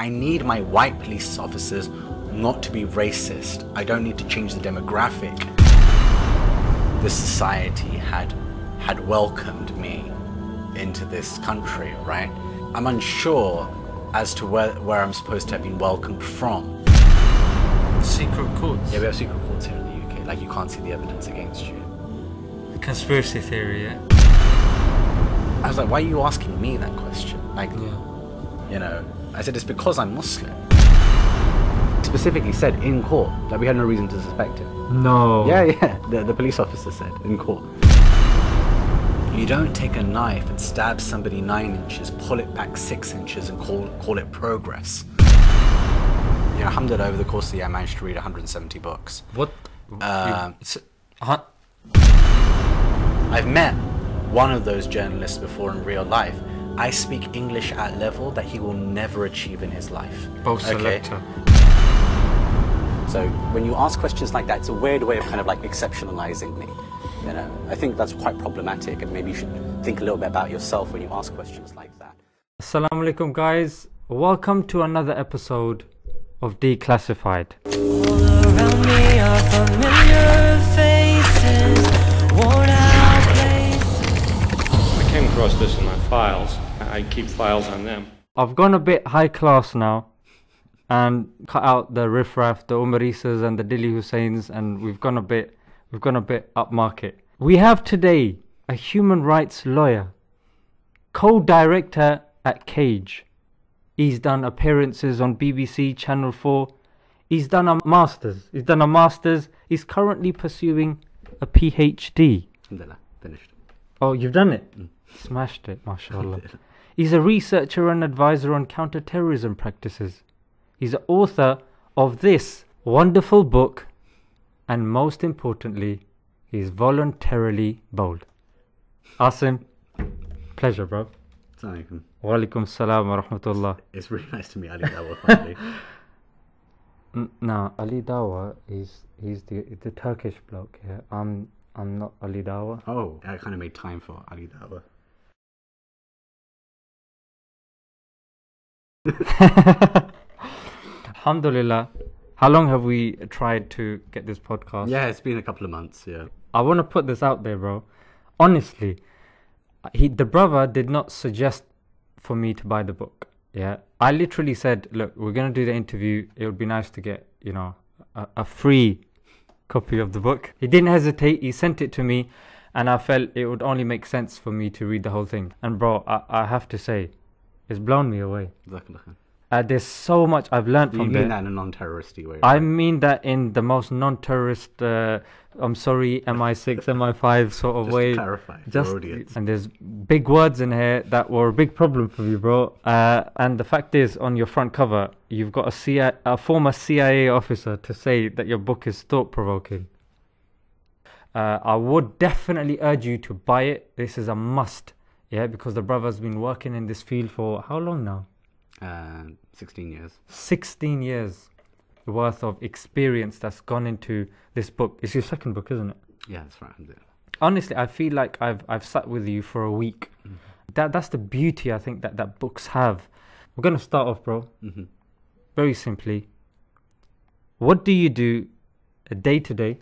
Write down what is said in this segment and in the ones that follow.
I need my white police officers not to be racist. I don't need to change the demographic. This society had had welcomed me into this country, right? I'm unsure as to where, where I'm supposed to have been welcomed from. Secret courts. Yeah, we have secret courts here in the UK. Like you can't see the evidence against you. Conspiracy theory, yeah? I was like, why are you asking me that question? Like, Yeah. you know, I said it's because I'm Muslim. Specifically said in court that we had no reason to suspect him. No. Yeah, yeah. The, the police officer said in court. You don't take a knife and stab somebody nine inches, pull it back six inches, and call call it progress. You know, alhamdulillah, over the course of the year, I managed to read 170 books. What? Um, you, s- huh? I've met one of those journalists before in real life. I speak English at a level that he will never achieve in his life. Both selector. So when you ask questions like that, it's a weird way of kind of like exceptionalizing me. You know, I think that's quite problematic, and maybe you should think a little bit about yourself when you ask questions like that. Assalamu alaikum, guys. Welcome to another episode of Declassified. All around me are familiar faces, worn out places. I came across this in my files. I keep files on them. I've gone a bit high class now and cut out the riffraff, the Umarisas and the Dilly Hussains, and we've gone a bit we've gone a bit upmarket. We have today a human rights lawyer, co-director at Cage. He's done appearances on BBC Channel 4. He's done a master's. He's done a master's. He's currently pursuing a PhD. Alhamdulillah, finished. Oh, you've done it? Mm. Smashed it, mashallah. He's a researcher and advisor on counterterrorism practices. He's the author of this wonderful book, and most importantly, he's voluntarily bold. Asim, pleasure, bro. Assalamualaikum. Wa alaikum salam wa rahmatullah. It's really nice to meet Ali Dawah finally. N- Nah, Ali Dawah is he's the the Turkish bloke. Yeah, I'm I'm not Ali Dawah. oh, I kind of made time for Ali Dawah. Alhamdulillah. How long have we tried to get this podcast? Yeah, it's been a couple of months. Yeah. I want to put this out there, bro. Honestly, he the brother did not suggest for me to buy the book. Yeah, I literally said, "Look, we're gonna do the interview. It would be nice to get, you know, a, a free copy of the book." He didn't hesitate. He sent it to me, and I felt it would only make sense for me to read the whole thing. And bro, I, I have to say, it's blown me away. Uh, there's so much I've learned You from mean that in a non-terroristy way? I right? mean that in the most non-terrorist, uh, I'm sorry, MI6, MI5 sort of Just way. to clarify for Just audience. and there's big words in here that were a big problem for me, bro. Uh, and the fact is, on your front cover, you've got a, CIA, a former CIA officer to say that your book is thought-provoking. Uh, I would definitely urge you to buy it. This is a must, yeah, because the brother's been working in this field for how long now? Uh, 16 years. 16 years worth of experience that's gone into this book. It's your second book, isn't it? Yeah, that's right. Honestly, I feel like I've I've sat with you for a week. That that's the beauty I think that that books have. We're gonna start off, bro. Mhm. Very simply. What do you do day to day,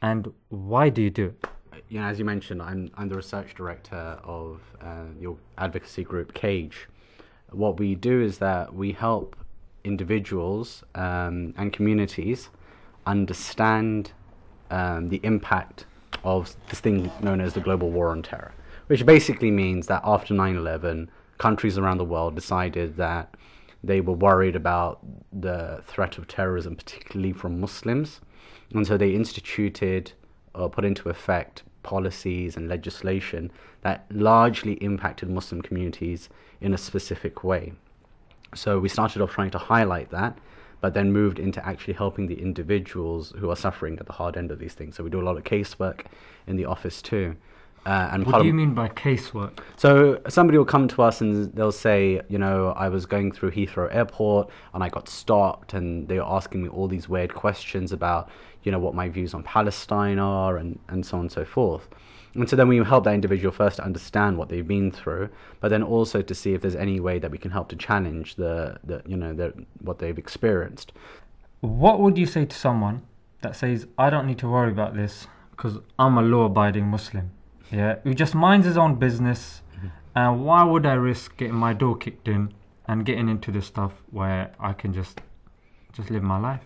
and why do you do it? You know, as you mentioned, I'm I'm the research director of uh, your advocacy group Cage. What we do is that we help individuals um, and communities understand um, the impact of this thing known as the global war on terror, which basically means that after 9/11, countries around the world decided that they were worried about the threat of terrorism, particularly from Muslims, and so they instituted or put into effect policies and legislation that largely impacted Muslim communities in a specific way. So we started off trying to highlight that, but then moved into actually helping the individuals who are suffering at the hard end of these things. So we do a lot of casework in the office too. Uh, and What do you mean by casework? so somebody will come to us and they'll say, you know, I was going through Heathrow Airport and I got stopped, and they were asking me all these weird questions about, you know, what my views on Palestine are, and and so on and so forth. And so then we help that individual first to understand what they've been through, but then also to see if there's any way that we can help to challenge the, the you know, the, what they've experienced. What would you say to someone that says, I don't need to worry about this because I'm a law abiding Muslim? Yeah, who just minds his own business. And why would I risk getting my door kicked in and getting into this stuff where I can just just live my life?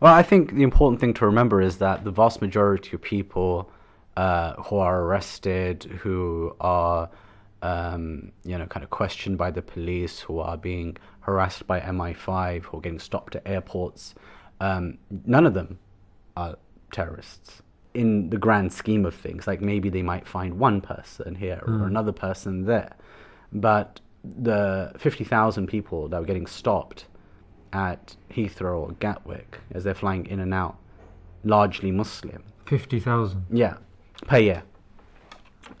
Well, I think the important thing to remember is that the vast majority of people uh, who are arrested, who are, um, you know, kind of questioned by the police, who are being harassed by MI5, who are getting stopped at airports, um, none of them are terrorists. In the grand scheme of things, like maybe they might find one person here or another person there, but the 50,000 people that were getting stopped at Heathrow or Gatwick as they're flying in and out, largely Muslim. 50,000. Yeah, per year.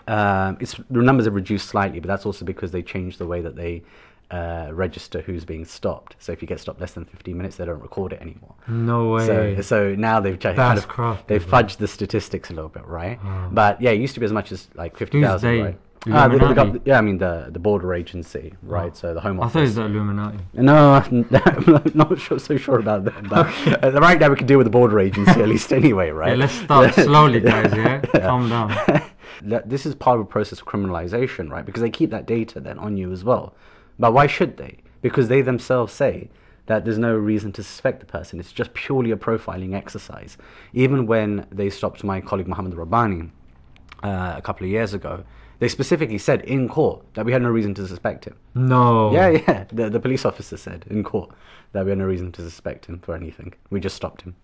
Um, it's the numbers have reduced slightly, but that's also because they changed the way that they uh, register who's being stopped. So if you get stopped less than 15 minutes, they don't record it anymore. No way. So, so now they've ch- kind of they've fudged the statistics a little bit, right? Oh. But yeah, it used to be as much as like 50,000, they? right? Ah, the- the Illuminati? yeah, I mean the the border agency, right? Oh. So the Home Office. I thought it was the Illuminati. No, I'm not sure, so sure about that. But uh, right now we can deal with the border agency at least anyway, right? Yeah, let's start slowly, guys, yeah? Calm down. This is part of a process of criminalization, right? Because they keep that data then on you as well. But why should they? Because they themselves say that there's no reason to suspect the person. It's just purely a profiling exercise. Even when they stopped my colleague Mohammed Rabbani uh, a couple of years ago, they specifically said in court that we had no reason to suspect him. No. Yeah, yeah. The, the police officer said in court that we had no reason to suspect him for anything. We just stopped him.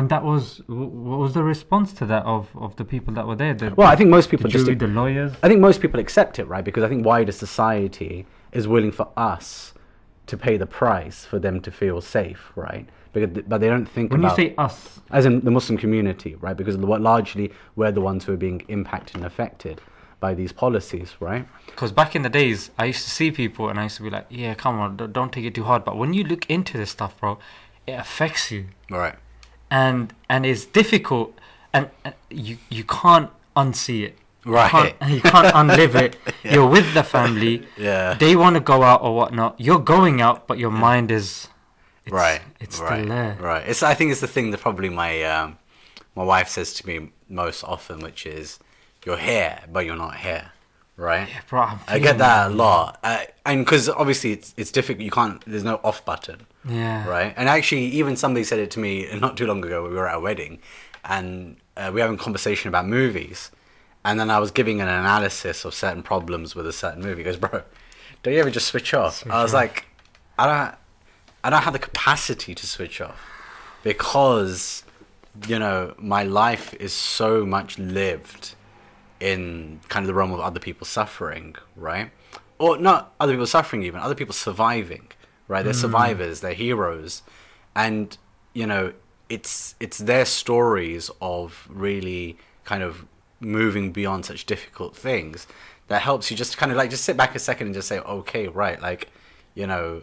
And that was, what was the response to that of, of the people that were there? The, Well, I think most the people just the lawyers? I think most people accept it, right? Because I think wider society is willing for us to pay the price for them to feel safe, right? Because, but they don't think When you say us, as in the Muslim community, right? Because the- largely we're the ones who are being impacted and affected by these policies, right? because back in the days, I used to see people and I used to be like, yeah, come on, don't, don't take it too hard. But when you look into this stuff, bro, it affects you. Right. And and it's difficult and, and you, you can't unsee it. You Right. can't, you can't unlive it. You're with the family. Yeah. They want to go out or whatnot. You're going out, but your mind is. It's, right. It's right. still there. Right. It's. I think it's the thing that probably my um, my wife says to me most often, which is, "You're here, but you're not here." Right. Yeah, bro, I'm get that a lot, uh, and because obviously it's it's difficult. You can't. There's no off button. Yeah. Right. And actually, even somebody said it to me not too long ago. We were at a wedding, and uh, we were having a conversation about movies, and then I was giving an analysis of certain problems with a certain movie. He goes, "Bro, don't you ever just switch off?" Switch I was off. like, "I don't, I don't have the capacity to switch off because." You know, my life is so much lived in kind of the realm of other people suffering, right? Or not other people suffering, even other people surviving, right? They're survivors, they're heroes, and you know, it's it's their stories of really kind of moving beyond such difficult things that helps you just kind of like just sit back a second and just say, okay, right, like, you know,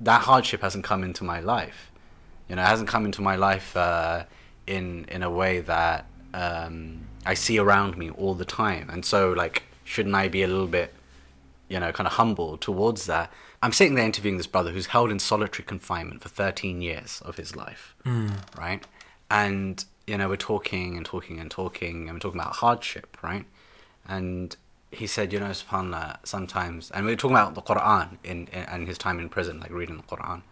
that hardship hasn't come into my life. You know, it hasn't come into my life uh, in in a way that um, I see around me all the time. And so, like, shouldn't I be a little bit, you know, kind of humble towards that? I'm sitting there interviewing this brother who's held in solitary confinement for 13 years of his life, right? And you know, we're talking and talking and talking, and we're talking about hardship, right? And he said, you know, subhanAllah, sometimes, and we were talking about the Quran in, in and his time in prison, like reading the Quran.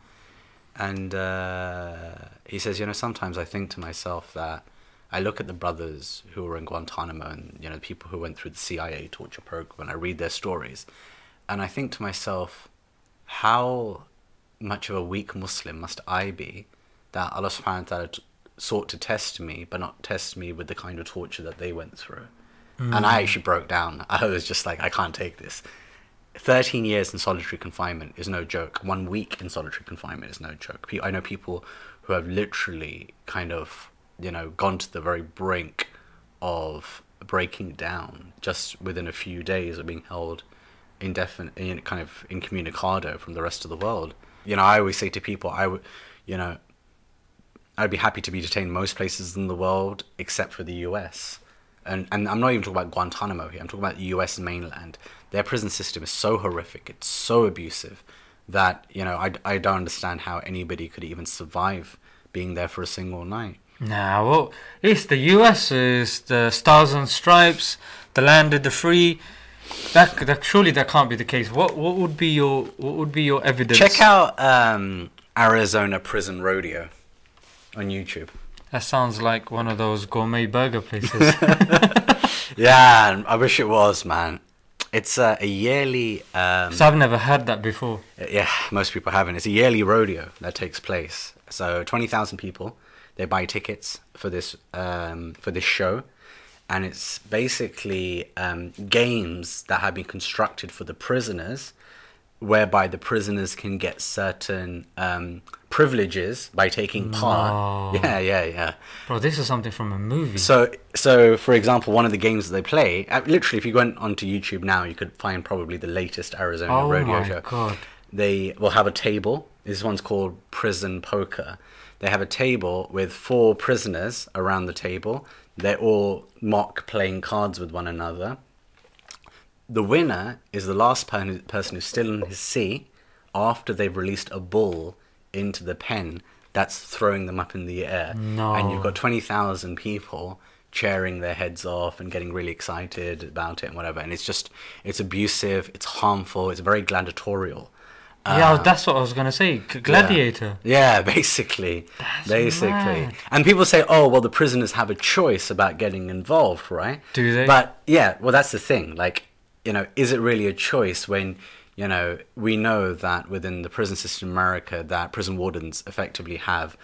And uh, he says, you know, sometimes I think to myself that I look at the brothers who were in Guantanamo and, you know, the people who went through the CIA torture program, and I read their stories, and I think to myself, how much of a weak Muslim must I be that Allah subhanahu wa ta'ala sought to test me, but not test me with the kind of torture that they went through? Hmm. And I actually broke down. I was just like, I can't take this. 13 years in solitary confinement is no joke. One week in solitary confinement is no joke. I know people who have literally kind of, you know, gone to the very brink of breaking down just within a few days of being held indefinite, in, kind of incommunicado from the rest of the world. You know, I always say to people, I would, you know, I'd be happy to be detained most places in the world except for the US and and I'm not even talking about Guantanamo here. I'm talking about the U.S. mainland. Their prison system is so horrific. It's so abusive that you know I, I don't understand how anybody could even survive being there for a single night. Nah, well, it's the US, is the Stars and Stripes, the land of the free. That, that surely that can't be the case. What what would be your what would be your evidence? Check out um, Arizona Prison Rodeo on YouTube. That sounds like one of those gourmet burger places. Yeah, I wish it was, man. It's uh, a yearly. Um, so I've never heard that before. yeah, most people haven't. It's a yearly rodeo that takes place. So twenty thousand people, they buy tickets for this um, for this show, and it's basically um, games that have been constructed for the prisoners, whereby the prisoners can get certain um, privileges by taking part. No. Yeah, yeah, yeah. Bro, this is something from a movie. So, so for example, one of the games that they play, uh, literally, if you went onto YouTube now, you could find probably the latest Arizona oh rodeo my show. god. They will have a table. This one's called Prison Poker. They have a table with four prisoners around the table. They're all mock playing cards with one another. The winner is the last per- person who's still in his seat after they've released a ball into the pen that's throwing them up in the air. And you've got 20,000 people cheering their heads off and getting really excited about it and whatever. And it's just, it's abusive, it's harmful, it's very gladiatorial. Yeah, Uh, that's what I was gonna say. Gladiator. yeah, basically. That's basically. mad. And people say, oh, well, the prisoners have a choice about getting involved, right? Do they? But yeah, well, that's the thing. Like, you know, is it really a choice when, you know, we know that within the prison system in America, that prison wardens effectively have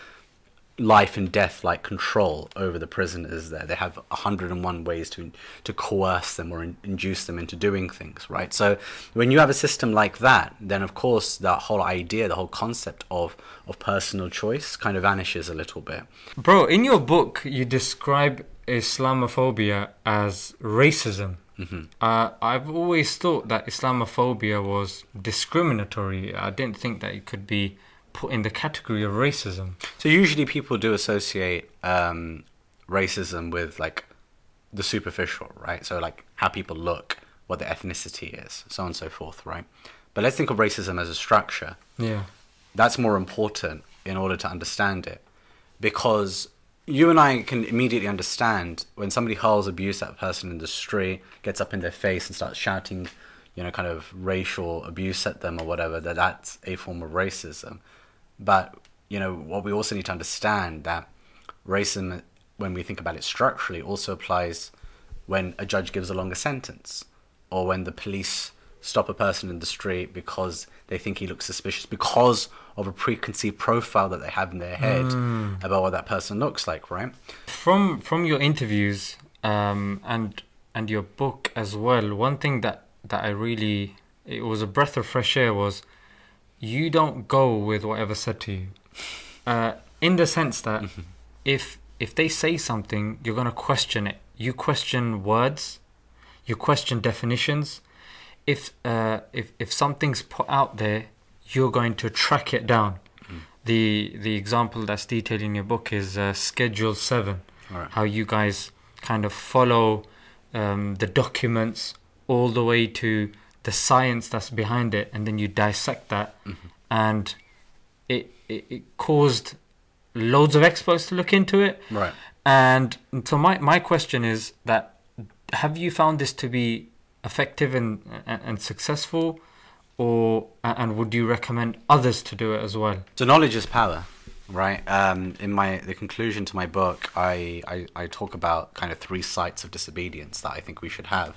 life and death like control over the prisoners there they have 101 ways to to coerce them or in, induce them into doing things right so when you have a system like that then of course that whole idea the whole concept of of personal choice kind of vanishes a little bit Bro, in your book, you describe Islamophobia as racism. Mm-hmm. Uh, I've always thought that Islamophobia was discriminatory. I didn't think that it could be put in the category of racism. So usually people do associate um, racism with like the superficial, right? So like how people look, what their ethnicity is, so on and so forth, right? But let's think of racism as a structure. Yeah. That's more important in order to understand it, because you and I can immediately understand when somebody hurls abuse at a person in the street, gets up in their face and starts shouting, you know, kind of racial abuse at them or whatever, that that's a form of racism. But you know what we also need to understand that racism, when we think about it structurally, also applies when a judge gives a longer sentence, or when the police stop a person in the street because they think he looks suspicious because of a preconceived profile that they have in their head about what that person looks like, right? From from your interviews um, and and your book as well, one thing that that I really it was a breath of fresh air was you don't go with whatever said to you, uh, in the sense that if if they say something, you're gonna question it. You question words, you question definitions. If uh, if if something's put out there, you're going to track it down. The the example that's detailed in your book is uh, Schedule Seven, Alright. how you guys kind of follow um, the documents all the way to the science that's behind it, and then you dissect that, mm-hmm. and it, it it caused loads of experts to look into it. Right. And so my my question is that have you found this to be effective and and, and successful, or and would you recommend others to do it as well? So knowledge is power, right? Um, in my the conclusion to my book, I, I I talk about kind of three sites of disobedience that I think we should have,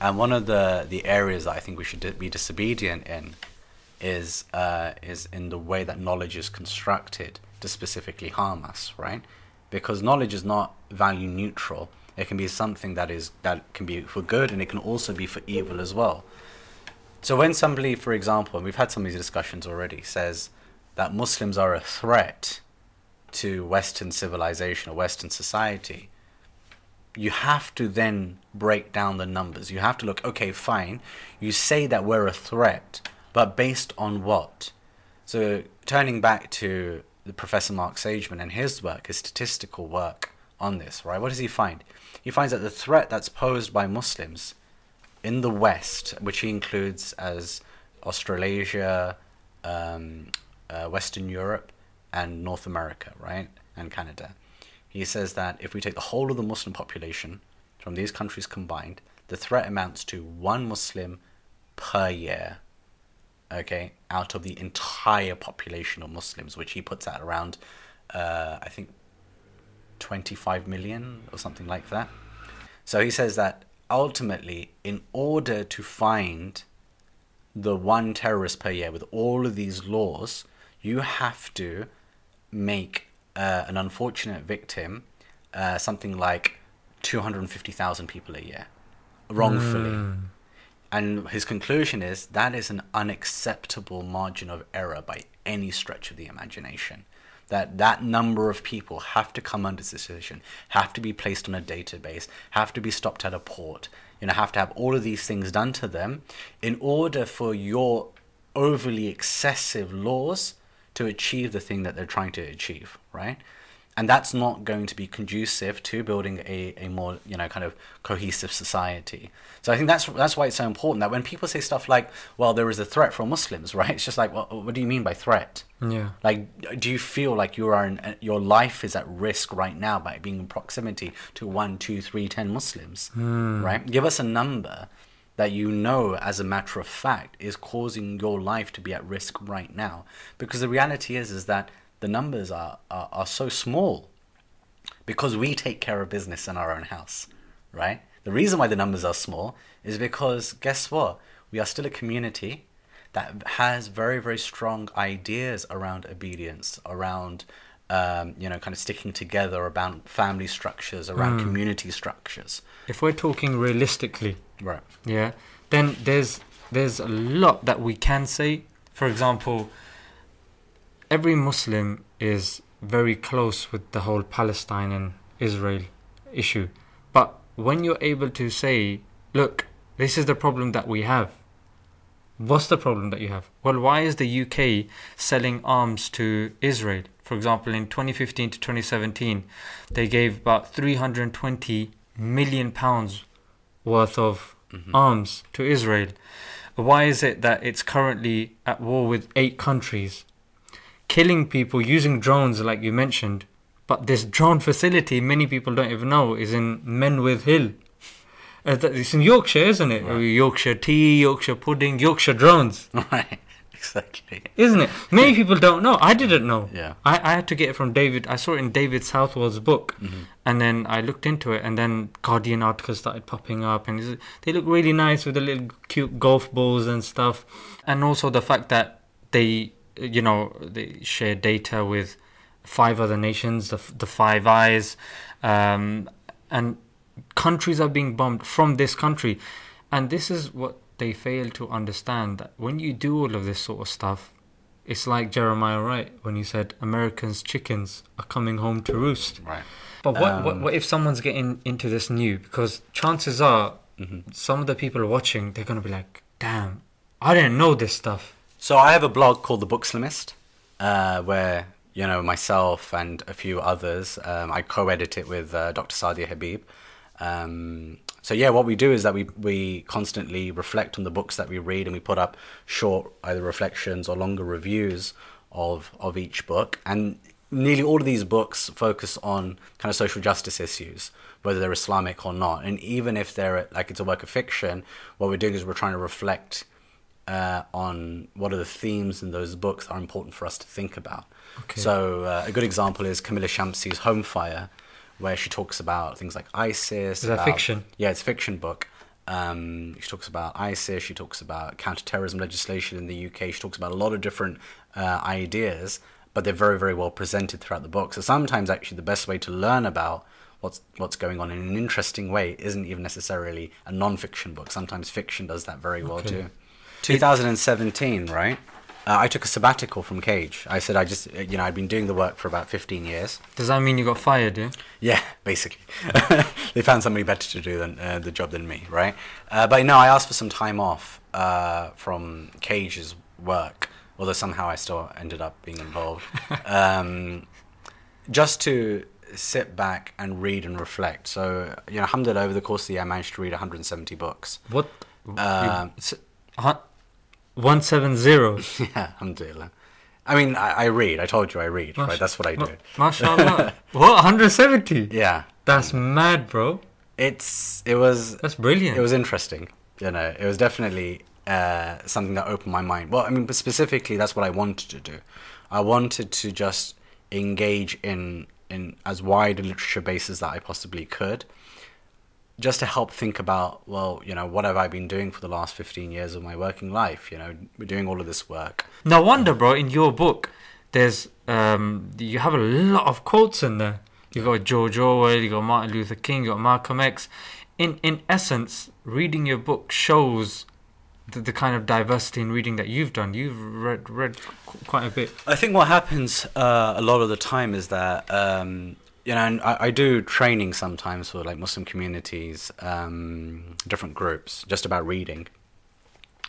and one of the the areas that I think we should be disobedient in is uh, is in the way that knowledge is constructed to specifically harm us, right? Because knowledge is not value neutral. It can be something that is that can be for good, and it can also be for evil as well. So when somebody, for example, and we've had some of these discussions already, says that Muslims are a threat to Western civilization or Western society, you have to then break down the numbers. You have to look, okay, fine, you say that we're a threat, but based on what? So turning back to the Professor Mark Sageman and his work, his statistical work on this, right? What does he find? He finds that the threat that's posed by Muslims in the West, which he includes as Australasia, um, uh, Western Europe, and North America, right, and Canada. He says that if we take the whole of the Muslim population from these countries combined, the threat amounts to one Muslim per year. Okay, out of the entire population of Muslims, which he puts at around, uh, I think, 25 million or something like that. So he says that ultimately, in order to find the one terrorist per year with all of these laws, you have to make uh, an unfortunate victim uh, something like 250,000 people a year wrongfully. And his conclusion is that is an unacceptable margin of error by any stretch of the imagination. That that number of people have to come under suspicion, have to be placed on a database, have to be stopped at a port, you know, have to have all of these things done to them in order for your overly excessive laws to achieve the thing that they're trying to achieve, right? And that's not going to be conducive to building a, a more, you know, kind of cohesive society. So I think that's that's why it's so important that when people say stuff like, well, there is a threat from Muslims, right? It's just like, well, what do you mean by threat? Yeah. Like, do you feel like you are in, your life is at risk right now by being in proximity to one, two, three, ten Muslims, hmm. right? Give us a number that you know, as a matter of fact, is causing your life to be at risk right now. Because the reality is, is that the numbers are, are, are so small because we take care of business in our own house, right? The reason why the numbers are small is because guess what? We are still a community that has very, very strong ideas around obedience, around um, you know, kind of sticking together, around family structures, around community structures. If we're talking realistically, Right. yeah, then there's there's a lot that we can say. For example, every Muslim is very close with the whole Palestine and Israel issue. But when you're able to say, look, this is the problem that we have. What's the problem that you have? Well, why is the UK selling arms to Israel? For example, in 2015 to 2017, they gave about 320 million pounds worth of arms to Israel. Why is it that it's currently at war with eight countries, killing people using drones, like you mentioned? But this drone facility, many people don't even know, is in Menwith Hill. Uh, it's in Yorkshire, isn't it? Yorkshire tea, Yorkshire pudding, Yorkshire drones, Right. Exactly. isn't it? Many people don't know. I didn't know. Yeah. I, I had to get it from David. I saw it in David Southwell's book, and then I looked into it, and then Guardian articles started popping up, and they look really nice with the little cute golf balls and stuff, and also the fact that they, you know, they share data with five other nations, the the Five Eyes, um, and countries are being bombed from this country, and this is what they fail to understand that when you do all of this sort of stuff, it's like Jeremiah Wright when he said Americans' chickens are coming home to roost. Right. But what, what, Um, what if someone's getting into this new? Because chances are, Mm-hmm. some of the people watching, they're going to be like, damn, I didn't know this stuff. So I have a blog called The Bookslimist, uh, where you know myself and a few others. Um, I co-edit it with uh, Dr. Sadia Habib. Um, so yeah, what we do is that we we constantly reflect on the books that we read, and we put up short either reflections or longer reviews of of each book. And nearly all of these books focus on kind of social justice issues, whether they're Islamic or not. And even if they're like it's a work of fiction, what we're doing is we're trying to reflect uh, on what are the themes in those books that are important for us to think about. Okay. So uh, a good example is Kamila Shamsie's Home Fire, where she talks about things like ISIS. Is that about- fiction? Yeah, it's a fiction book. Um, she talks about ISIS. She talks about counterterrorism legislation in the UK. She talks about a lot of different uh, ideas, but they're very, very well presented throughout the book. So sometimes, actually, the best way to learn about what's what's going on in an interesting way isn't even necessarily a non-fiction book. Sometimes fiction does that very well Okay. too. 2017, right? Uh, I took a sabbatical from Cage. I said I just, you know, I'd been doing the work for about 15 years. Does that mean you got fired, yeah? Yeah, basically. they found somebody better to do than, uh, the job than me, right? Uh, but no, I asked for some time off uh, from Cage's work, although somehow I still ended up being involved, um, just to sit back and read and reflect. So, you know, alhamdulillah, over the course of the year, I managed to read 170 books. What? Uh, you, 170. yeah, alhamdulillah. I mean, I, I, read. I told you I read, Mash- right? That's what I do. Ma- what? 170? Yeah. That's mad, bro. It's, it was. That's brilliant. It was interesting. You know, it was definitely uh, something that opened my mind. Well, I mean, specifically, that's what I wanted to do. I wanted to just engage in, in as wide a literature basis that I possibly could just to help think about, well, you know, what have I been doing for the last fifteen years of my working life? You know, we're doing all of this work. No wonder, bro. In your book, there's um, you have a lot of quotes in there. You got George Orwell, you got Martin Luther King, you got Malcolm X. In in essence, reading your book shows the, the kind of diversity in reading that you've done. You've read read qu- quite a bit. I think what happens uh, a lot of the time is that um, you know, and I, I do training sometimes for like Muslim communities, um, different groups, just about reading.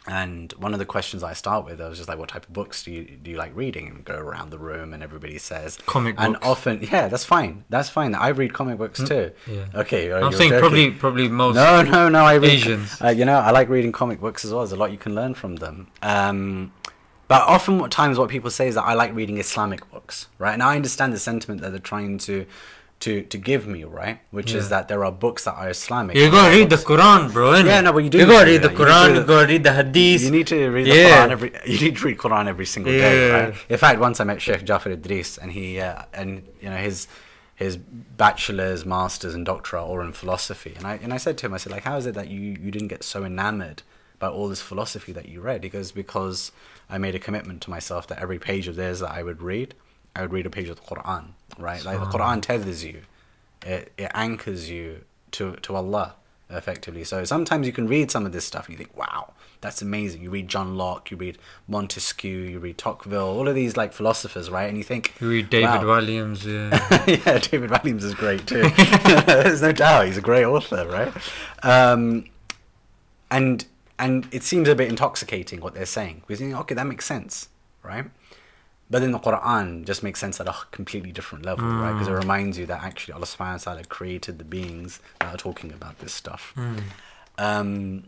And one of the questions I start with, I was just like, "What type of books do you do you like reading?" And go around the room, and everybody says Comic And often, yeah, that's fine. That's fine. I read comic books too. yeah. Okay. I'm saying probably probably most No, no, no. I read, Asians. Uh, you know, I like reading comic books as well. There's a lot you can learn from them. Um, but often, what times what people say is that I like reading Islamic books, right? And I understand the sentiment that they're trying to to to give me, right? Which is that there are books that are Islamic. You gotta read the Quran, bro. Yeah, no, but you do You gotta read the that. You need to Quran. You gotta read the Hadith. You need to read the Yeah. Quran every. You need to read Quran every single day, right? In fact, once I met Sheikh Jafar Idris, and he uh, and you know his his bachelor's, masters, and doctorate are all in philosophy, and I and I said to him, I said like, how is it that you you didn't get so enamored by all this philosophy that you read? He goes, because I made a commitment to myself that every page of theirs that I would read, I would read a page of the Quran, right? Like the Quran tethers you, it it anchors you to to Allah effectively. So sometimes you can read some of this stuff and you think, wow, that's amazing. You read John Locke, you read Montesquieu, you read Tocqueville, all of these like philosophers, right? And you think, You read David wow. Williams. Yeah. yeah, David Williams is great too. There's no doubt he's a great author, right? Um, and and it seems a bit intoxicating what they're saying. We think, okay, that makes sense, right? But then the Quran just makes sense at a completely different level, right? Because it reminds you that actually Allah subhanahu wa ta'ala created the beings that are talking about this stuff. Um,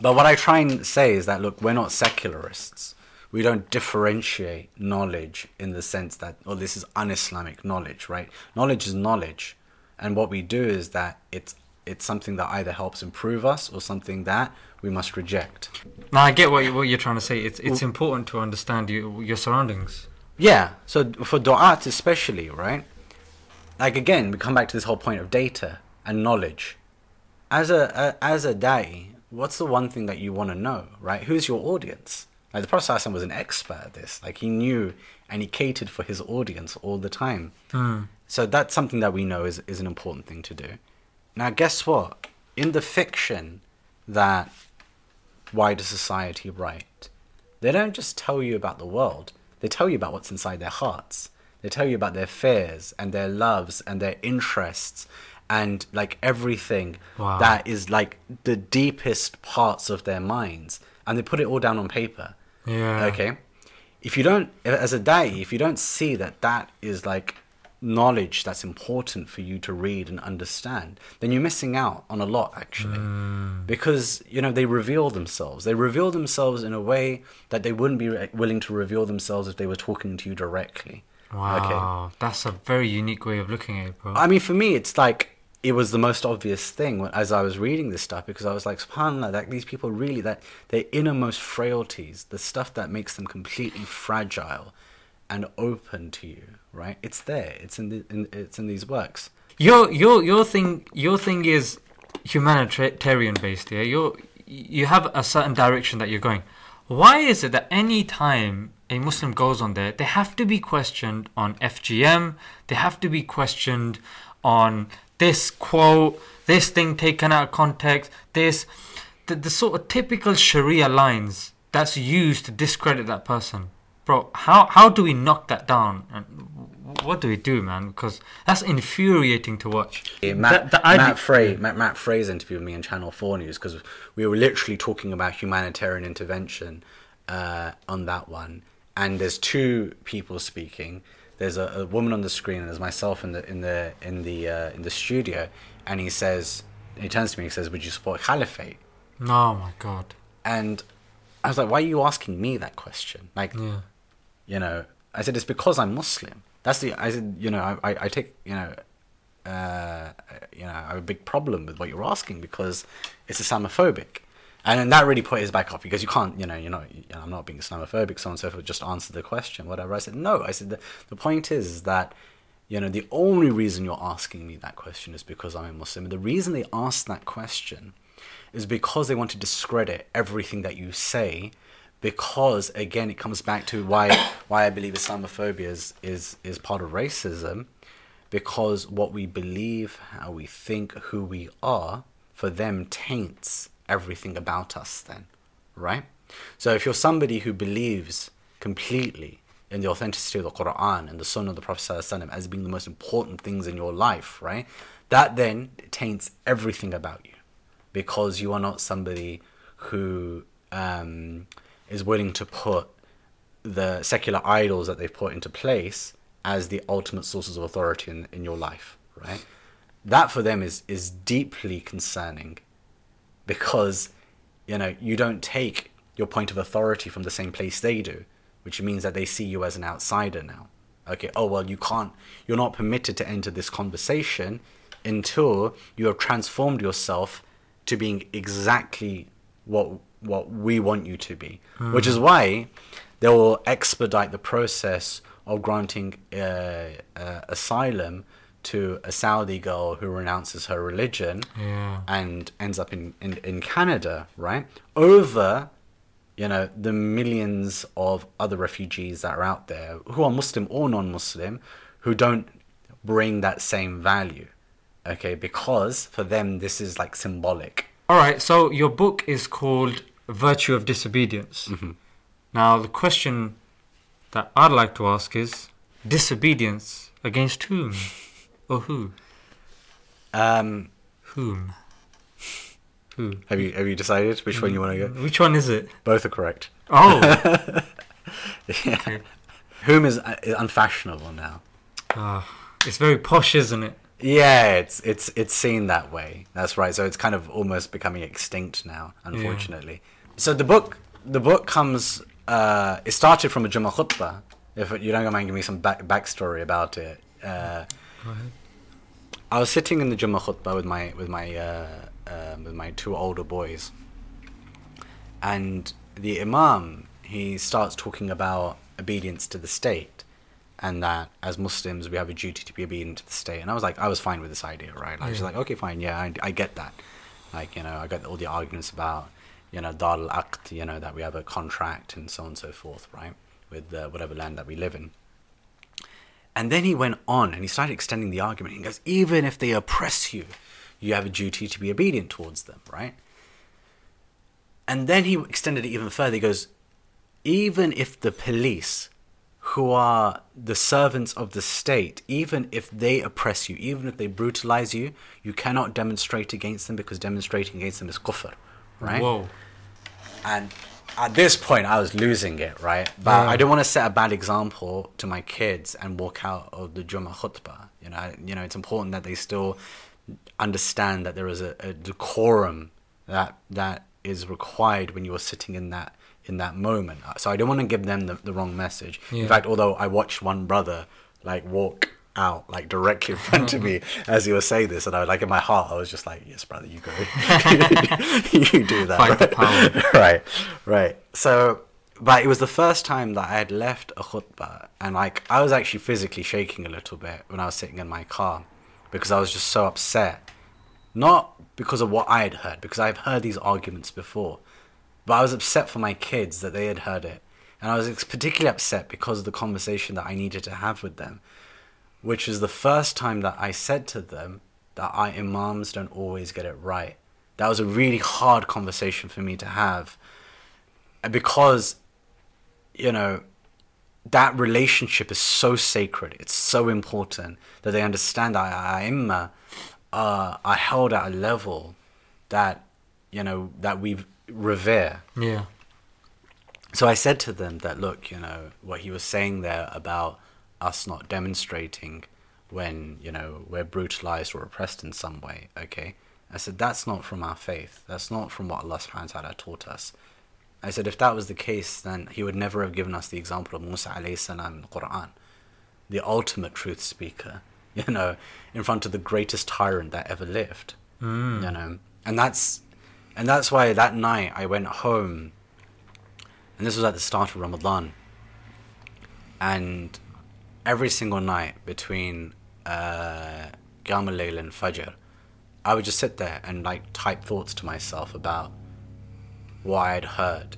but what I try and say is that look, we're not secularists. We don't differentiate knowledge in the sense that oh, this is un-Islamic knowledge, right? Knowledge is knowledge, and what we do is that it's it's something that either helps improve us or something that we must reject. now I get what, you, what you're trying to say. It's it's important to understand your your surroundings. Yeah. So for du'at especially, right? Like again, we come back to this whole point of data and knowledge. As a, a as a da'i, what's the one thing that you want to know, right? Who's your audience? Like the Prophet was an expert at this. Like he knew and he catered for his audience all the time. Hmm. So that's something that we know is, is an important thing to do. Now, guess what? In the fiction that wider society write, they don't just tell you about the world, they tell you about what's inside their hearts. They tell you about their fears and their loves and their interests and like everything Wow. that is like the deepest parts of their minds. And they put it all down on paper. Yeah. Okay. If you don't, as a da'i, if you don't see that that is like knowledge that's important for you to read and understand, then you're missing out on a lot actually. Mm. Because, you know, they reveal themselves. They reveal themselves in a way that they wouldn't be re- willing to reveal themselves if they were talking to you directly. Wow. That's a very unique way of looking at it, bro. I mean, for me, it's like it was the most obvious thing when- as I was reading this stuff because I was like, subhanAllah, like these people really, that their innermost frailties, the stuff that makes them completely fragile and open to you, right? It's there. It's in, the, in it's in these works. your your your thing your thing is humanitarian based yeah you you have a certain direction that you're going why is it that any time a muslim goes on there they have to be questioned on fgm they have to be questioned on this quote this thing taken out of context this the, the sort of typical sharia lines that's used to discredit that person bro how how do we knock that down what do we do man because that's infuriating to watch Yeah, Matt, The- the idea- Matt Frei, Matt, Matt Frei's interviewed me in Channel 4 News because we were literally talking about humanitarian intervention uh, on that one. And there's two people speaking. there's a, a woman on the screen and there's myself in the in the in the uh, in the studio, and he says he turns to me and says, "Would you support caliphate?" Oh my god. And I was like, "Why are you asking me that question?" Like, Yeah. you know, I said it's because I'm Muslim. That's the I said, you know, I I, take you know. Uh, you know, I have a big problem with what you're asking because it's Islamophobic, and then that really put his back off because you can't, you know, you're not, you know, I'm not being Islamophobic, so on and so forth. Just answer the question, whatever. I said no. I said the the point is, that, you know, the only reason you're asking me that question is because I'm a Muslim. The reason they asked that question is because they want to discredit everything that you say because again it comes back to why why I believe Islamophobia is is, is part of racism because what we believe, how we think, who we are, for them taints everything about us then, right? So if you're somebody who believes completely in the authenticity of the Quran and the Sunnah of the Prophet as being the most important things in your life, right? That then taints everything about you because you are not somebody who um, is willing to put the secular idols that they've put into place as the ultimate sources of authority in, in your life, right? That for them is is deeply concerning because you know you don't take your point of authority from the same place they do, which means that they see you as an outsider now. Okay, oh well, you can't, you're not permitted to enter this conversation until you have transformed yourself to being exactly what what we want you to be, which is why they will expedite the process of granting uh, uh, asylum to a Saudi girl who renounces her religion Yeah. and ends up in, in, in Canada, right? Over, you know, the millions of other refugees that are out there who are Muslim or non Muslim who don't bring that same value, okay? Because for them, this is like symbolic. All right. So your book is called Virtue of Disobedience. Now the question that I'd like to ask is disobedience against whom or who? Um, Whom? Who? have you have you decided which one you want to go? Which one is it? Both are correct. Oh. Yeah. Okay. Whom is uh, unfashionable now. Ah, it's very posh, isn't it? Yeah, it's it's it's seen that way. That's right. So it's kind of almost becoming extinct now, unfortunately. So the book the book comes. Uh, it started from a Jummah khutbah. If you don't mind giving me some back backstory about it. Uh, Go ahead. I was sitting in the Jummah khutbah with my with my uh, uh, with my two older boys, and the Imam he starts talking about obedience to the state, and that as Muslims we have a duty to be obedient to the state. And I was like, I was fine with this idea, right? I was Yeah. like, okay, fine, yeah, I, I get that. Like you know, I got all the arguments about you know dar al aqd, you know that we have a contract and so on and so forth, right? With uh, whatever land that we live in. And then he went on and he started extending the argument. He goes, even if they oppress you, you have a duty to be obedient towards them, right? And then he extended it even further. He goes, even if the police, who are the servants of the state, even if they oppress you, even if they brutalize you, you cannot demonstrate against them because demonstrating against them is kufr, right? Whoa. And at this point, I was losing it, right? But Yeah. I don't want to set a bad example to my kids and walk out of the Jummah khutbah. You know, you know, it's important that they still understand that there is a, a decorum that that is required when you are sitting in that in that moment. So I don't want to give them the, the wrong message. Yeah. In fact, although I watched one brother like walk out like directly in front of me as he was saying this, and I was like in my heart, I was just like, "Yes, brother, you go, you do that." Right? power. right, right. So, but it was the first time that I had left a khutbah, and like I was actually physically shaking a little bit when I was sitting in my car because I was just so upset. Not because of what I had heard, because I've heard these arguments before, but I was upset for my kids that they had heard it, and I was particularly upset because of the conversation that I needed to have with them, which was the first time that I said to them that I imams don't always get it right. That was a really hard conversation for me to have, because, you know, that relationship is so sacred. It's so important that they understand that Aimma uh, are held at a level that, you know, that we revere. Yeah. So I said to them that, look, you know, what he was saying there about us not demonstrating when you know we're brutalized or oppressed in some way. Okay, I said that's not from our faith. That's not from what Allah Subhanahu wa Taala taught us. I said if that was the case, then He would never have given us the example of Musa alayhi salam in the Quran, the ultimate truth speaker. You know, in front of the greatest tyrant that ever lived. Mm. You know, and that's and that's why that night I went home, and this was at the start of Ramadan. And every single night between uh, and Fajr, I would just sit there and like type thoughts to myself about what I had heard.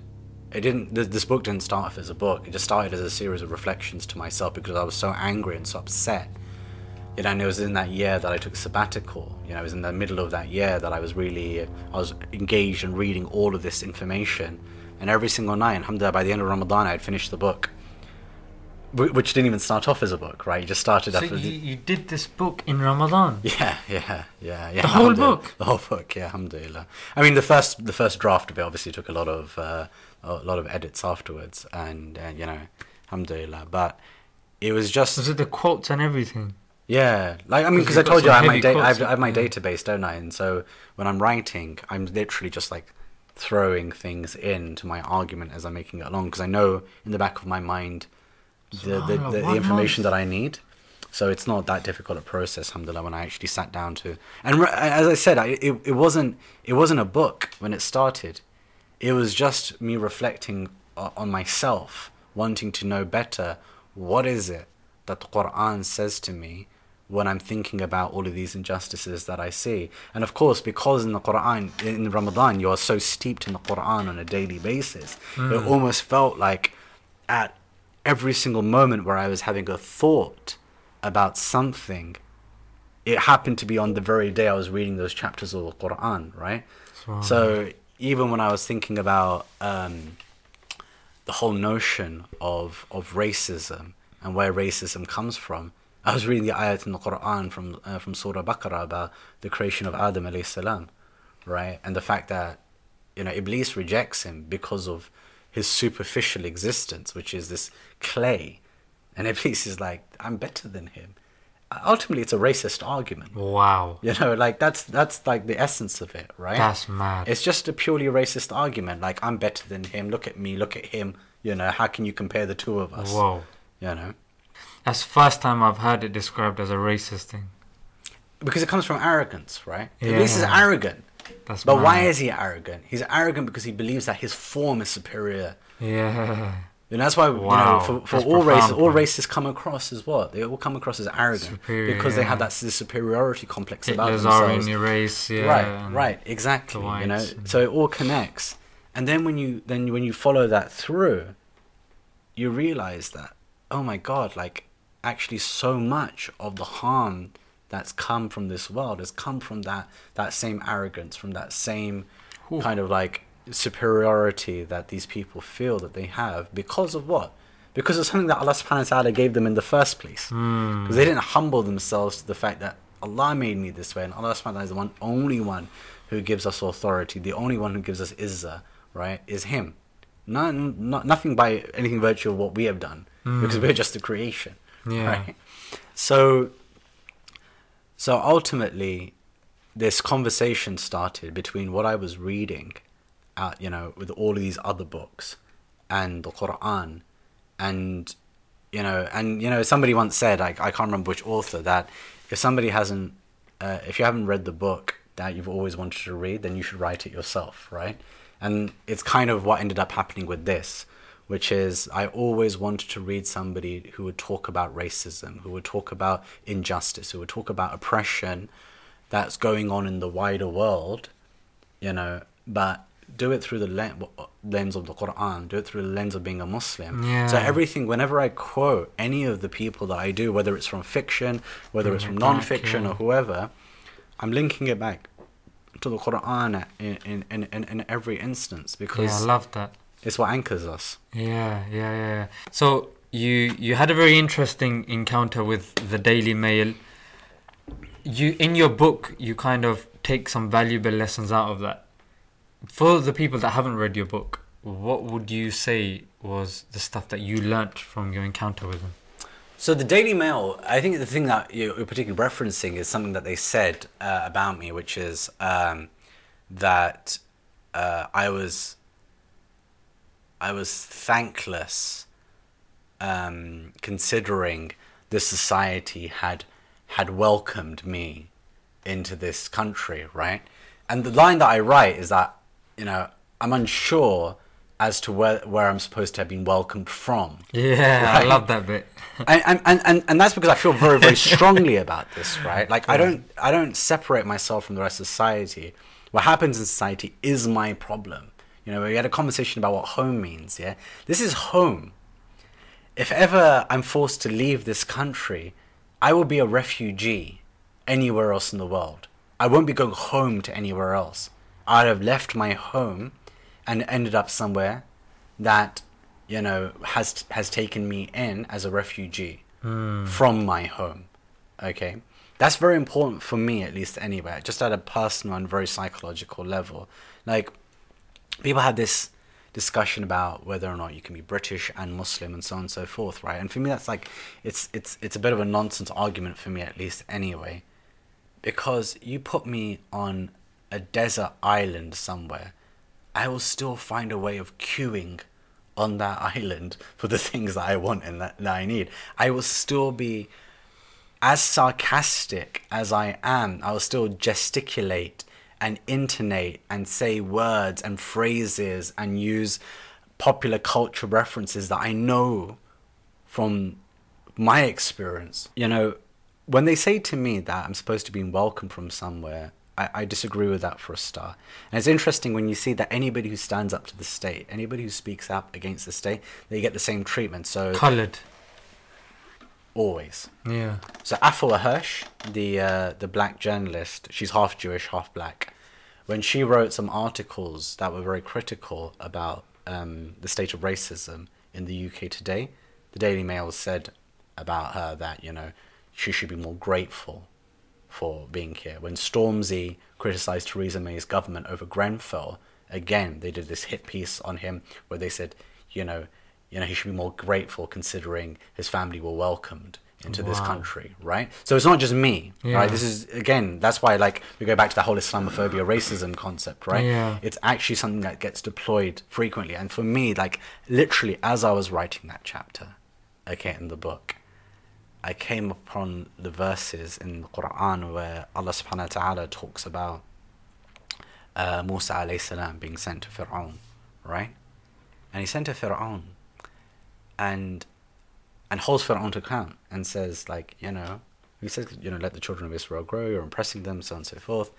It didn't. This book didn't start off as a book. It just started as a series of reflections to myself because I was so angry and so upset. You know, and it was in that year that I took sabbatical. You know, it was in the middle of that year that I was really, I was engaged in reading all of this information. And every single night, alhamdulillah, by the end of Ramadan, I had finished the book. Which didn't even start off as a book, right? You just started So after you, you did this book in Ramadan. yeah, yeah, yeah, yeah. The whole book? The whole book, yeah, alhamdulillah. I mean, the first, the first draft of it obviously took a lot of, uh, a lot of edits afterwards, and uh, you know, alhamdulillah. But it was just, Was it the quotes and everything? Yeah, like I mean, because I told you I have my da- I have, I have my yeah. database, don't I? And so when I'm writing, I'm literally just like throwing things into my argument as I'm making it along, because I know in the back of my mind the the, the, the information that I need. So it's not that difficult a process, alhamdulillah, when I actually sat down to. And re- as I said, I, it it wasn't it wasn't a book when it started. It was just me reflecting on myself, wanting to know better. What is it that the Quran says to me when I'm thinking about all of these injustices that I see? And of course, because in the Quran, in Ramadan, you are so steeped in the Quran on a daily basis, it almost felt like at every single moment where I was having a thought about something, it happened to be on the very day I was reading those chapters of the Quran, right? So even when I was thinking about um, the whole notion of of racism and where racism comes from, I was reading the ayat in the Quran from uh, from Surah Baqarah about the creation of Adam alayhi salam, right? And the fact that you know Iblis rejects him because of his superficial existence, which is this clay, and Iblis is like, I'm better than him. Ultimately, it's a racist argument. Wow. You know, like that's that's like the essence of it, right? That's mad. It's just a purely racist argument. Like I'm better than him. Look at me. Look at him. You know, how can you compare the two of us? Whoa. You know, That's first time I've heard it described as a racist thing. because it comes from arrogance, right? Iblis is arrogant. That's But why is he arrogant? He's arrogant because he believes that his form is superior. Yeah. And that's why Wow, you know, for, for that's all races, all races come across as what they all come across as arrogant Superior, because they have that superiority complex about themselves. Aryan race. Yeah. right right exactly you know so it all connects and then when you then when you follow that through you realize that oh my god like actually so much of the harm that's come from this world has come from that that same arrogance from that same Ooh. kind of like superiority that these people feel that they have because of what? Because of something that Allah subhanahu wa ta'ala gave them in the first place. Hmm. because they didn't humble themselves to the fact that Allah made me this way and Allah subhanahu wa ta'ala is the one only one who gives us authority. The only one who gives us izzah right is him. Not, not nothing by anything virtue of what we have done. Because we're just a creation Yeah. right. So so ultimately this conversation started between what I was reading uh, you know with all of these other books and the Quran and you know and you know somebody once said I, I can't remember which author that if somebody hasn't uh, if you haven't read the book that you've always wanted to read then you should write it yourself right? And it's kind of what ended up happening with this which is I always wanted to read somebody who would talk about racism who would talk about injustice who would talk about oppression that's going on in the wider world you know, but do it through the len- lens of the Quran, do it through the lens of being a Muslim. So everything, whenever I quote any of the people that I do, whether it's from fiction, whether it's from non-fiction yeah. or whoever, I'm linking it back to the Quran in, in, in, in, every instance Yeah, because I love that. It's what anchors us. Yeah, yeah, yeah. So you you had a very interesting encounter with the Daily Mail. You in your book you kind of take some valuable lessons out of that. For the people that haven't read your book, what would you say was the stuff that you learnt from your encounter with them? So the Daily Mail, I think the thing that you're particularly referencing is something that they said uh, about me, which is um, that uh, I was I was thankless, um, considering the society had had welcomed me into this country, right? And the line that I write is that you know I'm unsure as to where where I'm supposed to have been welcomed from Yeah, I love that bit. and, and, and, and, and that's because I feel very, very strongly about this, right? Like I don't I don't separate myself from the rest of society. What happens in society is my problem. You know, we had a conversation about what home means, yeah? This is home. If ever I'm forced to leave this country, I will be a refugee anywhere else in the world. I won't be going home to anywhere else. I'd have left my home and ended up somewhere that you know has has taken me in as a refugee hmm. from my home okay that's very important for me at least anyway just at a personal and very psychological level like people have this discussion about whether or not you can be British and Muslim and so on and so forth, right? And for me, that's like it's it's it's a bit of a nonsense argument for me, at least anyway, because you put me on a desert island somewhere, I will still find a way of queuing on that island for the things that I want and that, that I need. I will still be as sarcastic as I am, I will still gesticulate and intonate and say words and phrases and use popular culture references that I know from my experience. You know, when they say to me that I'm supposed to be welcome from somewhere, I, I disagree with that for a start. And it's interesting when you see that anybody who stands up to the state, anybody who speaks up against the state, they get the same treatment. So Coloured. always. Yeah. So Afua Hirsch, the uh, the black journalist, she's half Jewish, half black. When she wrote some articles that were very critical about um, the state of racism in the UK today, the Daily Mail said about her that you know she should be more grateful for being here. When Stormzy criticized Theresa May's government over Grenfell, again they did this hit piece on him where they said, you know, you know he should be more grateful considering his family were welcomed into this country, right? So it's not just me, Yeah. right? This is again that's why like we go back to the whole Islamophobia racism concept, right? Yeah. It's actually something that gets deployed frequently, and for me, like literally as I was writing that chapter, okay, in the book. I came upon the verses in the Quran where Allah subhanahu wa ta'ala talks about uh, Musa alayhi salam being sent to Fir'aun, right? And he sent to Fir'aun and and holds Fir'aun to account and says like, you know, he says, you know, let the children of Israel grow, you're impressing them, so on and so forth.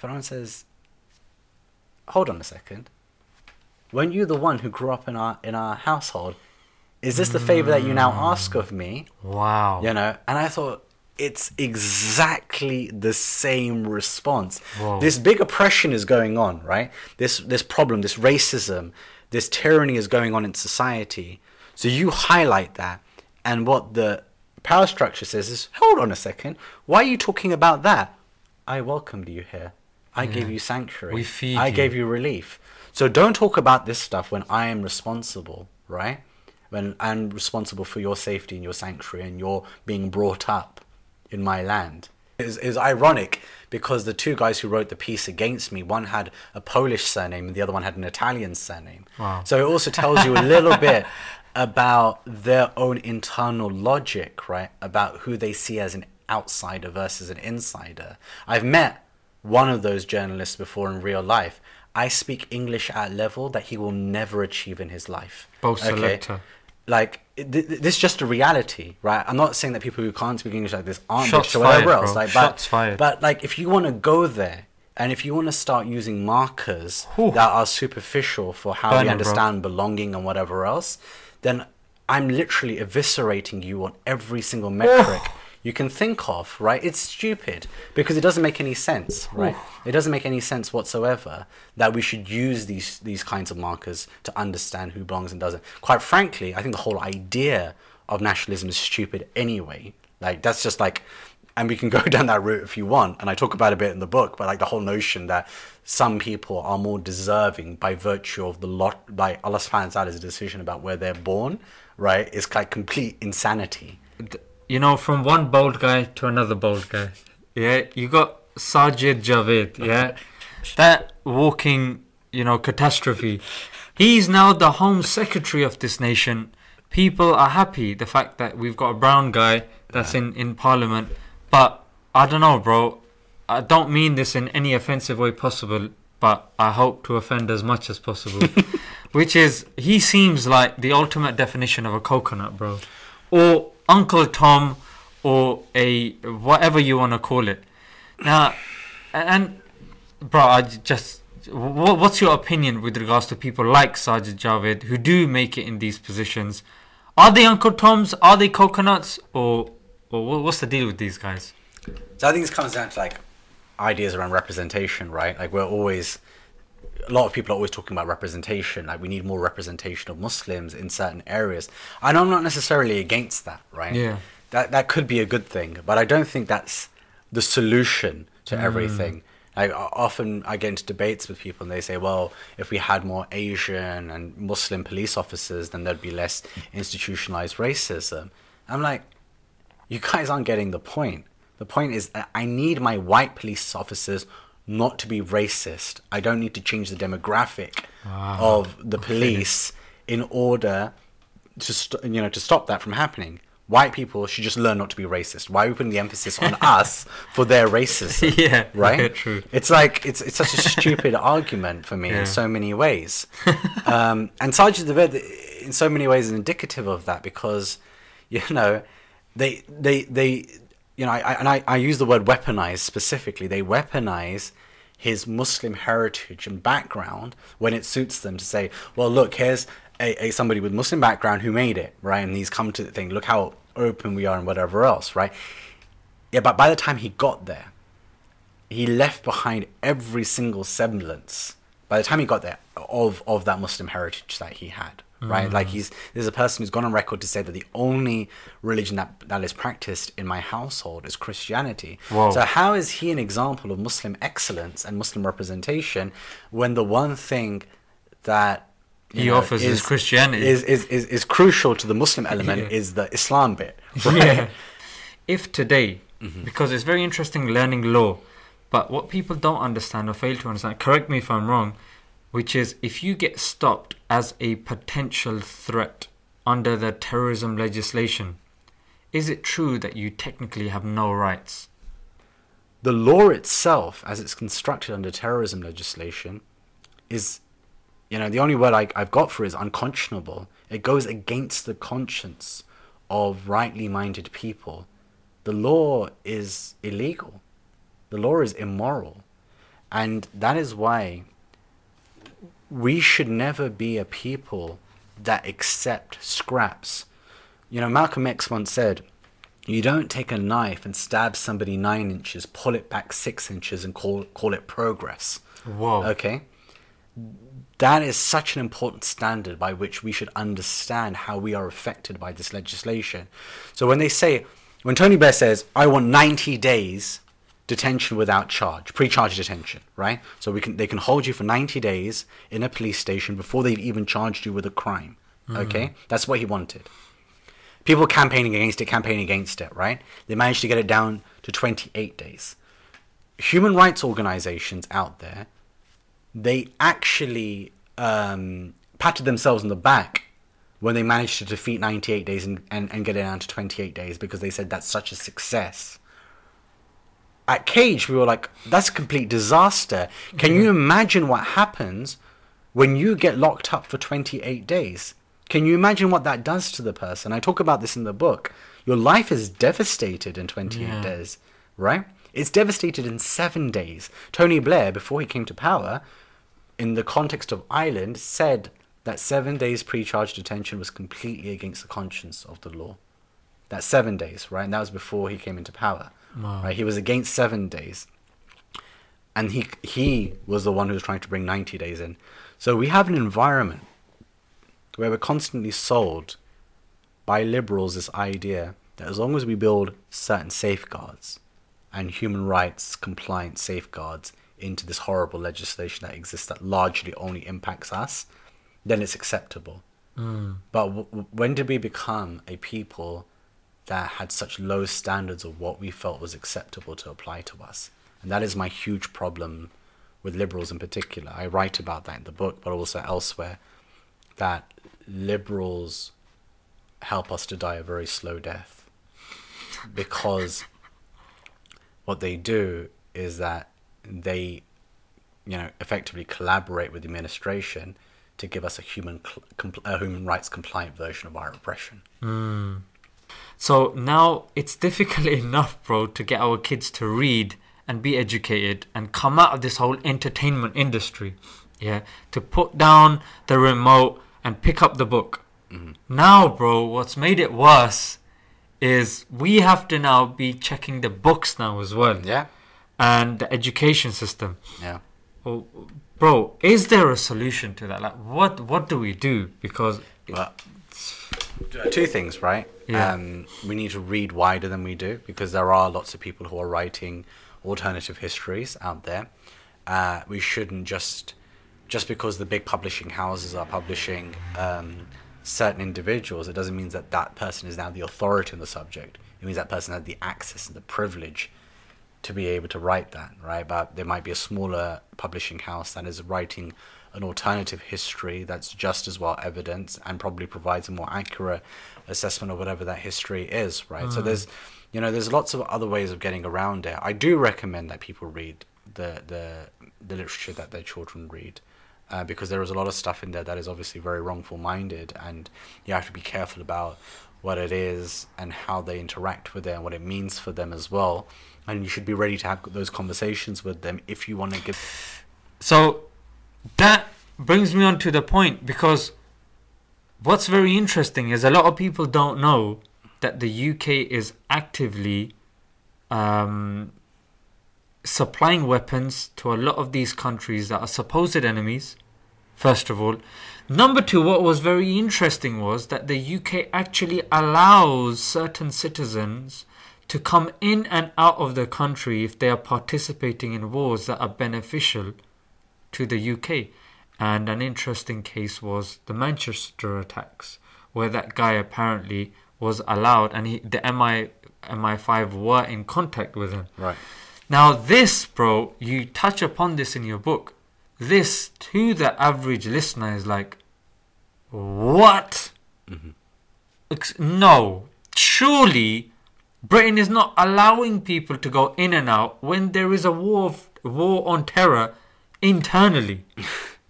Fir'aun says, hold on a second. Weren't you the one who grew up in our in our household? Is this the favor that you now ask of me? Wow. you know and i thought it's exactly the same response Whoa. this big oppression is going on right this this problem this racism this tyranny is going on in society so you highlight that and what the power structure says is hold on a second why are you talking about that i welcomed you here i gave you sanctuary We feed i you. gave you relief so don't talk about this stuff when i am responsible right when I'm responsible for your safety and your sanctuary and you're being brought up in my land. It was, ironic because the two guys who wrote the piece against me, one had a Polish surname and the other one had an Italian surname. Wow. So it also tells you a little bit about their own internal logic, right? About who they see as an outsider versus an insider. I've met one of those journalists before in real life. I speak English at a level that he will never achieve in his life. Bo Selecta. Like th- th- this is just a reality, right? I'm not saying that people who can't speak English like this aren't Shots bitches or whatever else. Like, Shots but, fired. but like if you want to go there and if you want to start using markers that are superficial for how Burn we it, bro. understand belonging and whatever else, then I'm literally eviscerating you on every single metric you can think of, right? It's stupid because it doesn't make any sense, right? It doesn't make any sense whatsoever that we should use these these kinds of markers to understand who belongs and doesn't. Quite frankly, I think the whole idea of nationalism is stupid anyway. Like that's just like and we can go down that route if you want and i talk about it a bit in the book but like the whole notion that some people are more deserving by virtue of the lot by allah subhanahu wa ta'ala's decision about where they're born right is like complete insanity you know, from one bold guy to another bold guy. Yeah, you got Sajid Javid. Yeah, that walking, you know, catastrophe. He's now the Home Secretary of this nation. People are happy the fact that we've got a brown guy that's in in Parliament. But I don't know, bro. I don't mean this in any offensive way possible, but I hope to offend as much as possible. Which is, he seems like the ultimate definition of a coconut, bro. Or Uncle Tom, or a whatever you want to call it. Now, and bro, I just what's your opinion with regards to people like Sajid Javid who do make it in these positions? Are they Uncle Toms? Are they coconuts? Or wha- what's the deal with these guys? So I think this comes down to like ideas around representation, right? Like we're always a lot of people are always talking about representation. Like we need more representation of Muslims in certain areas. And I'm not necessarily against that, right? Yeah. That that could be a good thing, but I don't think that's the solution to hmm. everything. Like often I get into debates with people and they say, well, if we had more Asian and Muslim police officers, then there'd be less institutionalized racism. I'm like, you guys aren't getting the point. The point is that I need my white police officers not to be racist. I don't need to change the demographic of the police in order to st- you know to stop that from happening. White people should just learn not to be racist. Why are we putting the emphasis on us for their racism? Yeah, right. yeah, true. It's like it's it's such a stupid argument for me Yeah. in so many ways. um, and Sajid Javid, in so many ways, is indicative of that because, you know, they they they, you know, I, I, and I, I use the word weaponize specifically. They weaponize his Muslim heritage and background when it suits them to say, well, look, here's a, a somebody with Muslim background who made it, right? And he's come to the thing. Look how open we are and whatever else, right? Yeah, but by the time he got there, he left behind every single semblance by the time he got there of of that Muslim heritage that he had. Right, like mm. he's there's a person who's gone on record to say that the only religion that that is practiced in my household is Christianity. Whoa. So how is he an example of Muslim excellence and Muslim representation when the one thing that He offers is Christianity. is, is, is, is crucial to the Muslim element Yeah. is the Islam bit, right? Yeah. If today, mm-hmm. because it's very interesting learning law, but what people don't understand or fail to understand, correct me if I'm wrong, which is if you get stopped as a potential threat under the terrorism legislation, is it true that you technically have no rights? the law itself, as it's constructed under terrorism legislation, is, you know, the only word I, I've got for is unconscionable. It goes against the conscience of rightly minded people. The law is illegal. The law is immoral. And that is why we should never be a people that accept scraps. You know, Malcolm X once said, you don't take a knife and stab somebody nine inches, pull it back six inches, and call call it progress. Whoa. Okay, that is such an important standard by which we should understand how we are affected by this legislation. So when they say, when Tony Blair says, "I want 90 days detention without charge, pre-charge detention," right? So we can they can hold you for 90 days in a police station before they've even charged you with a crime. Okay, that's what he wanted people campaigning against it, campaigning against it, right? They managed to get it down to 28 days. Human rights organizations out there, they actually um, patted themselves on the back when they managed to defeat 98 days and, and, and get it down to 28 days because they said that's such a success. At Cage, we were like, that's a complete disaster. Can you imagine what happens when you get locked up for 28 days? Can you imagine what that does to the person? I talk about this in the book. Your life is devastated in 28 Yeah. days, right? It's devastated in seven days. Tony Blair, before he came to power, in the context of Ireland, said that seven days pre-charge detention was completely against the conscience of the law. That's seven days, right? And that was before he came into power, Wow. right? He was against seven days, and he he was the one who was trying to bring 90 days in. So we have an environment where we're constantly sold by liberals this idea that as long as we build certain safeguards and human rights compliant safeguards into this horrible legislation that exists that largely only impacts us, then it's acceptable. Mm. But w- w- when did we become a people that had such low standards of what we felt was acceptable to apply to us. And that is my huge problem with liberals in particular. I write about that in the book, but also elsewhere, that liberals help us to die a very slow death because what they do is that they you know effectively collaborate with the administration to give us a human a human rights compliant version of our oppression hmm. So now it's difficult enough, bro, to get our kids to read and be educated and come out of this whole entertainment industry. Yeah, to put down the remote and pick up the book. Mm-hmm. Now, bro, what's made it worse is we have to now be checking the books now as well. yeah And the education system. yeah Oh, bro, is there a solution to that? Like, what what do we do? Because well two things right Yeah. um, we need to read wider than we do because there are lots of people who are writing alternative histories out there uh, we shouldn't just just because the big publishing houses are publishing um, certain individuals, it doesn't mean that that person is now the authority on the subject. It means that person had the access and the privilege to be able to write that, right? But there might be a smaller publishing house that is writing an alternative history that's just as well evidence and probably provides a more accurate assessment of whatever that history is, right? So there's, you know, there's lots of other ways of getting around it. I do recommend that people read the the the literature that their children read. Uh, because there is a lot of stuff in there that is obviously very wrongful minded, and you have to be careful about what it is and how they interact with it and what it means for them as well. And you should be ready to have those conversations with them if you want to give. So that brings me on to the point because what's very interesting is a lot of people don't know that the UK is actively um, supplying weapons to a lot of these countries that are supposed enemies. First of all, number two, what was very interesting was that the UK actually allows certain citizens to come in and out of the country if they are participating in wars that are beneficial to the UK. And an interesting case was the Manchester attacks, where that guy apparently was allowed, and he, the MI MI5 were in contact with him. Right. Now, this, bro, you touch upon this in your book. This, to the average listener, is like, what? Mm-hmm. Ex- No. Surely, Britain is not allowing people to go in and out when there is a war, of, war on terror internally.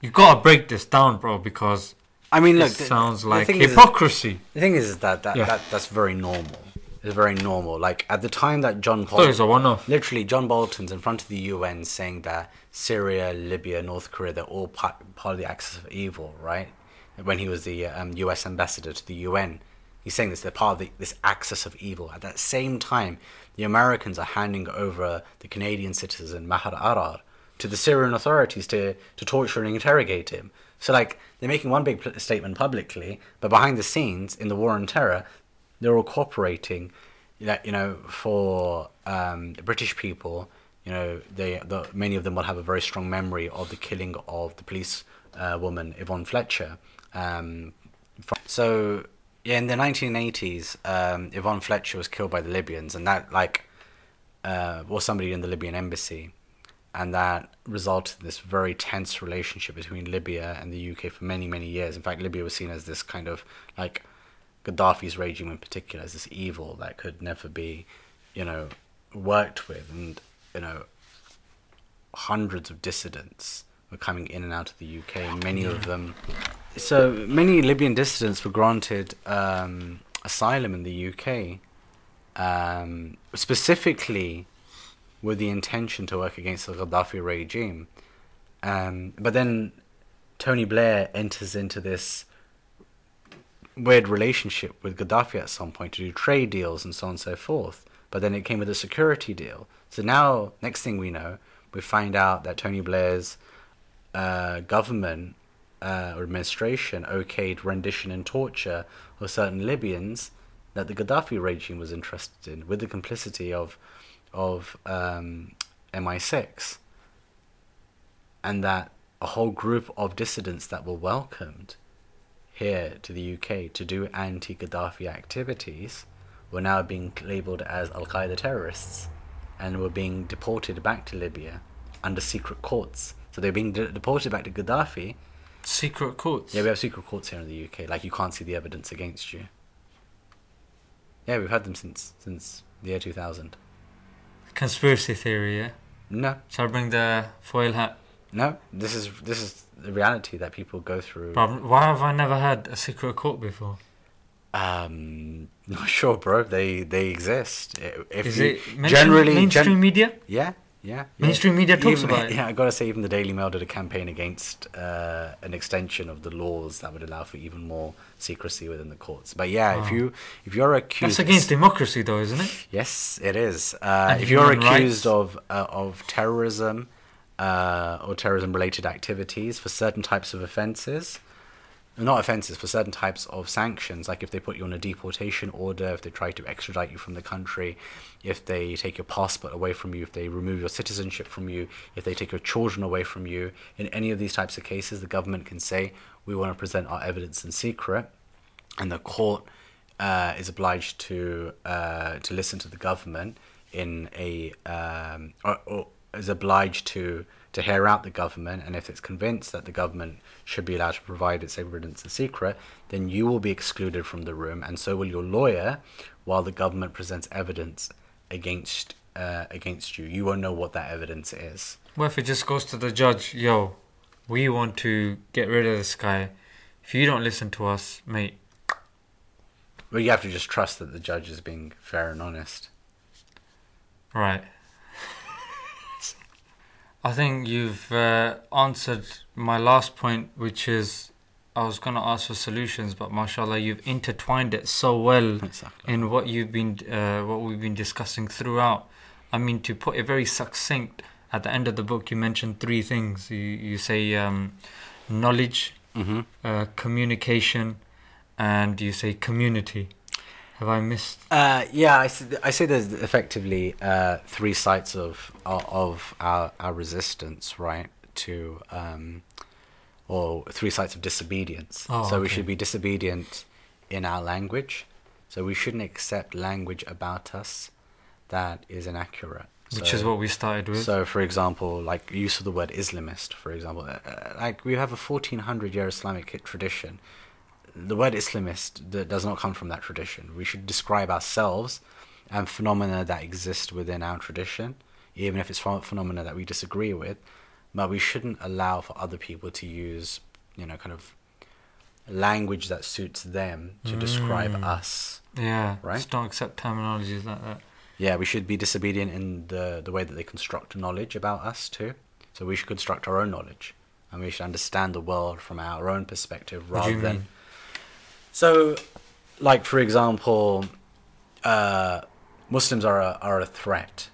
you gotta break this down, bro, because I mean, look, it the- sounds the like is- hypocrisy. The thing is, is that, that, Yeah. that that's very normal. It's very normal. Like at the time that John So it's a one-off. literally John Bolton's in front of the UN saying that Syria, Libya, North Korea, they're all part, part of the axis of evil, right? When he was the um, US ambassador to the UN, he's saying this, they're part of the, this axis of evil. At that same time, the Americans are handing over the Canadian citizen Maher Arar to the Syrian authorities to, to torture and interrogate him. So, like, they're making one big pl- statement publicly, but behind the scenes, in the war on terror, they're all cooperating. That you know, for um, British people, you know, they the, many of them will have a very strong memory of the killing of the police uh, woman Yvonne Fletcher. Um, so yeah, in the 1980s, um, Yvonne Fletcher was killed by the Libyans, and that like uh, was somebody in the Libyan embassy, and that resulted in this very tense relationship between Libya and the UK for many many years. In fact, Libya was seen as this kind of like Gaddafi's regime in particular as this evil that could never be, you know, worked with, and you know, hundreds of dissidents were coming in and out of the UK. Many of them, so many Libyan dissidents were granted um, asylum in the UK, um, specifically with the intention to work against the Gaddafi regime. Um, but then Tony Blair enters into this weird relationship with Gaddafi at some point to do trade deals and so on and so forth. But then it came with a security deal. So now, next thing we know, we find out that Tony Blair's uh, government uh, or administration okayed rendition and torture of certain Libyans that the Gaddafi regime was interested in, with the complicity of of um, MI6, and that a whole group of dissidents that were welcomed here to the UK to do anti-Gaddafi activities were now being labeled as Al Qaeda terrorists and were being deported back to Libya under secret courts. So they're being de- deported back to Gaddafi. Secret courts. Yeah, we have secret courts here in the UK. Like you can't see the evidence against you. Yeah, we've had them since since the year 2000. Conspiracy theory, yeah? No, Shall I bring the foil hat? no, this is this is the reality that people go through. Bro, why have I never had a secret court before? Um, not sure, bro. They they exist. If Is you, it mainstream, generally mainstream gen- media? Yeah, yeah. yeah. Mainstream media talks Even- about it. Yeah, I gotta say, even the Daily Mail did a campaign against uh, an extension of the laws that would allow for even more secrecy within the courts. But yeah, if Oh. you if you're accused, That's against democracy, though, isn't it? Yes, it is. Uh, if you're accused rights. of uh, of terrorism uh, or terrorism related activities for certain types of offences, not offences for certain types of sanctions, like if they put you on a deportation order, if they try to extradite you from the country, if they take your passport away from you, if they remove your citizenship from you, if they take your children away from you, in any of these types of cases, the government can say we want to present our evidence in secret, and the court uh, is obliged to uh, to listen to the government in a um, or, or is obliged to to hear out the government, and if it's convinced that the government should be allowed to provide its evidence in secret, then you will be excluded from the room, and so will your lawyer, while the government presents evidence against uh, against you. You won't know what that evidence is. What if it just goes to the judge, yo, we want to get rid of this guy. If you don't listen to us, mate, Well, you have to just trust that the judge is being fair and honest. right. I think you've uh, answered my last point, which is I was going to ask for solutions, but mashallah, you've intertwined it so well in what you've been, uh, what we've been discussing throughout. I mean, to put it very succinct, at the end of the book, you mentioned three things. You you say um, knowledge, Mm-hmm. uh, communication, and you say community. Have I missed? Uh, yeah, I say there's effectively uh, three sites of of- our, our resistance, right? To um, or three sites of disobedience. Oh, so we should be disobedient in our language. So we shouldn't accept language about us that is inaccurate. Which So- is what we started with. so, for example, like use of the word Islamist, for example, uh, uh, like we have a 1400 year Islamic tradition. The word Islamist does not come from that tradition. We should describe ourselves and phenomena that exist within our tradition, even if it's ph- phenomena that we disagree with. But we shouldn't allow for other people to use, you know, kind of language that suits them to describe Mm. us. yeah, Right? Just don't accept terminologies like that. Yeah, we should be disobedient in the the way that they construct knowledge about us too. So we should construct our own knowledge, and we should understand the world from our own perspective rather than. mean? So, like for example, uh, Muslims are a, are a threat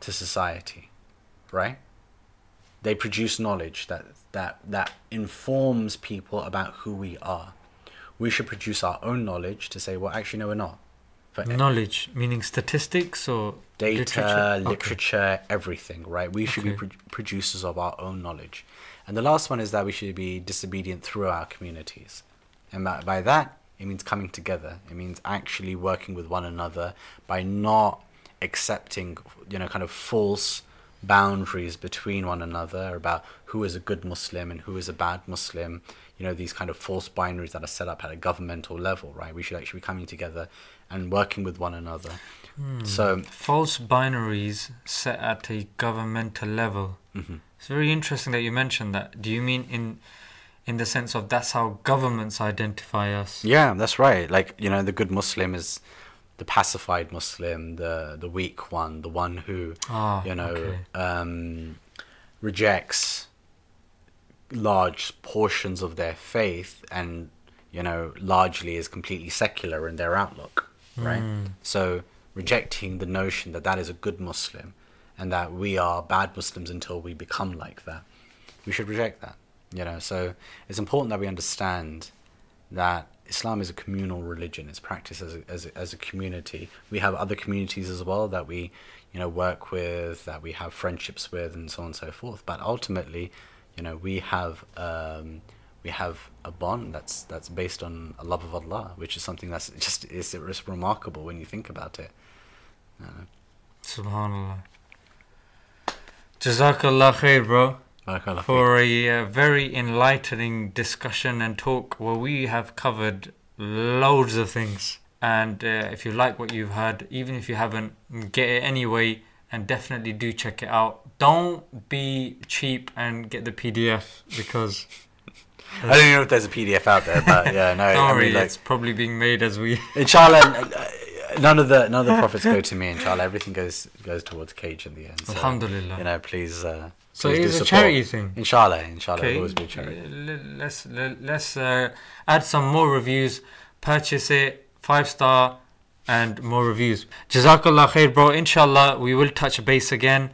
to society, right? They produce knowledge that that that informs people about who we are. We should produce our own knowledge to say, well, actually, no, we're not. For Knowledge, meaning statistics or data, literature? literature, Okay. everything, right? We should be pro- producers of our own knowledge. And the last one is that we should be disobedient through our communities. And by, by that, it means coming together. It means actually working with one another by not accepting, you know, kind of false boundaries between one another about who is a good Muslim and who is a bad Muslim. You know, these kind of false binaries that are set up at a governmental level, right? We should actually be coming together and working with one another. Hmm. So, False binaries set at a governmental level. mhm. It's very interesting that you mentioned that. Do you mean in in the sense of that's how governments identify us? Yeah, that's right. Like you know, the good Muslim is the pacified Muslim, the the weak one, the one who Ah, you know okay. um, rejects large portions of their faith and you know largely is completely secular in their outlook, right? Mm. So rejecting the notion that that is a good Muslim and that we are bad Muslims until we become like that. We should reject that, you know. So it's important that we understand that Islam is a communal religion. It's practiced as a, as a, as a community. We have other communities as well that we, you know, work with, that we have friendships with, and so on and so forth. But ultimately, you know, we have um, we have a bond that's that's based on a love of Allah, which is something that's just is remarkable when you think about it. Uh, Subhanallah. Jazakallah khair, bro. For a uh, very enlightening discussion and talk where we have covered loads of things. And uh, if you like what you've heard, even if you haven't, get it anyway, and definitely do check it out. Don't be cheap and get the PDF because I don't even know if there's a PDF out there, but yeah, no. don't I mean, like, it's probably being made as we. inshallah, uh, none of the none of the profits go to me. Inshallah, everything goes goes towards Cage in the end. So, Alhamdulillah. You know, please. Uh, So please it do is a charity thing. Inshallah, inshallah, Okay, it'll always be a charity. let's let's uh, add some more reviews. Purchase it, five star, and more reviews. Jazakallah khair, bro. Inshallah, we will touch base again.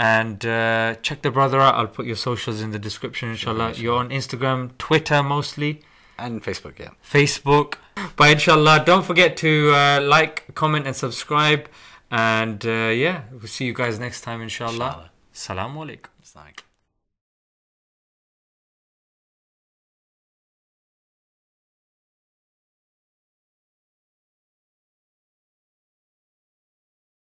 And uh, check the brother out. I'll put your socials in the description. Inshallah, Sure, you're on Instagram, Twitter mostly, And Facebook, yeah. Facebook. But inshallah, don't forget to uh, like, comment, and subscribe. And uh, yeah, we'll see you guys next time. Inshallah. Inshallah. Assalamu alaikum. It's like.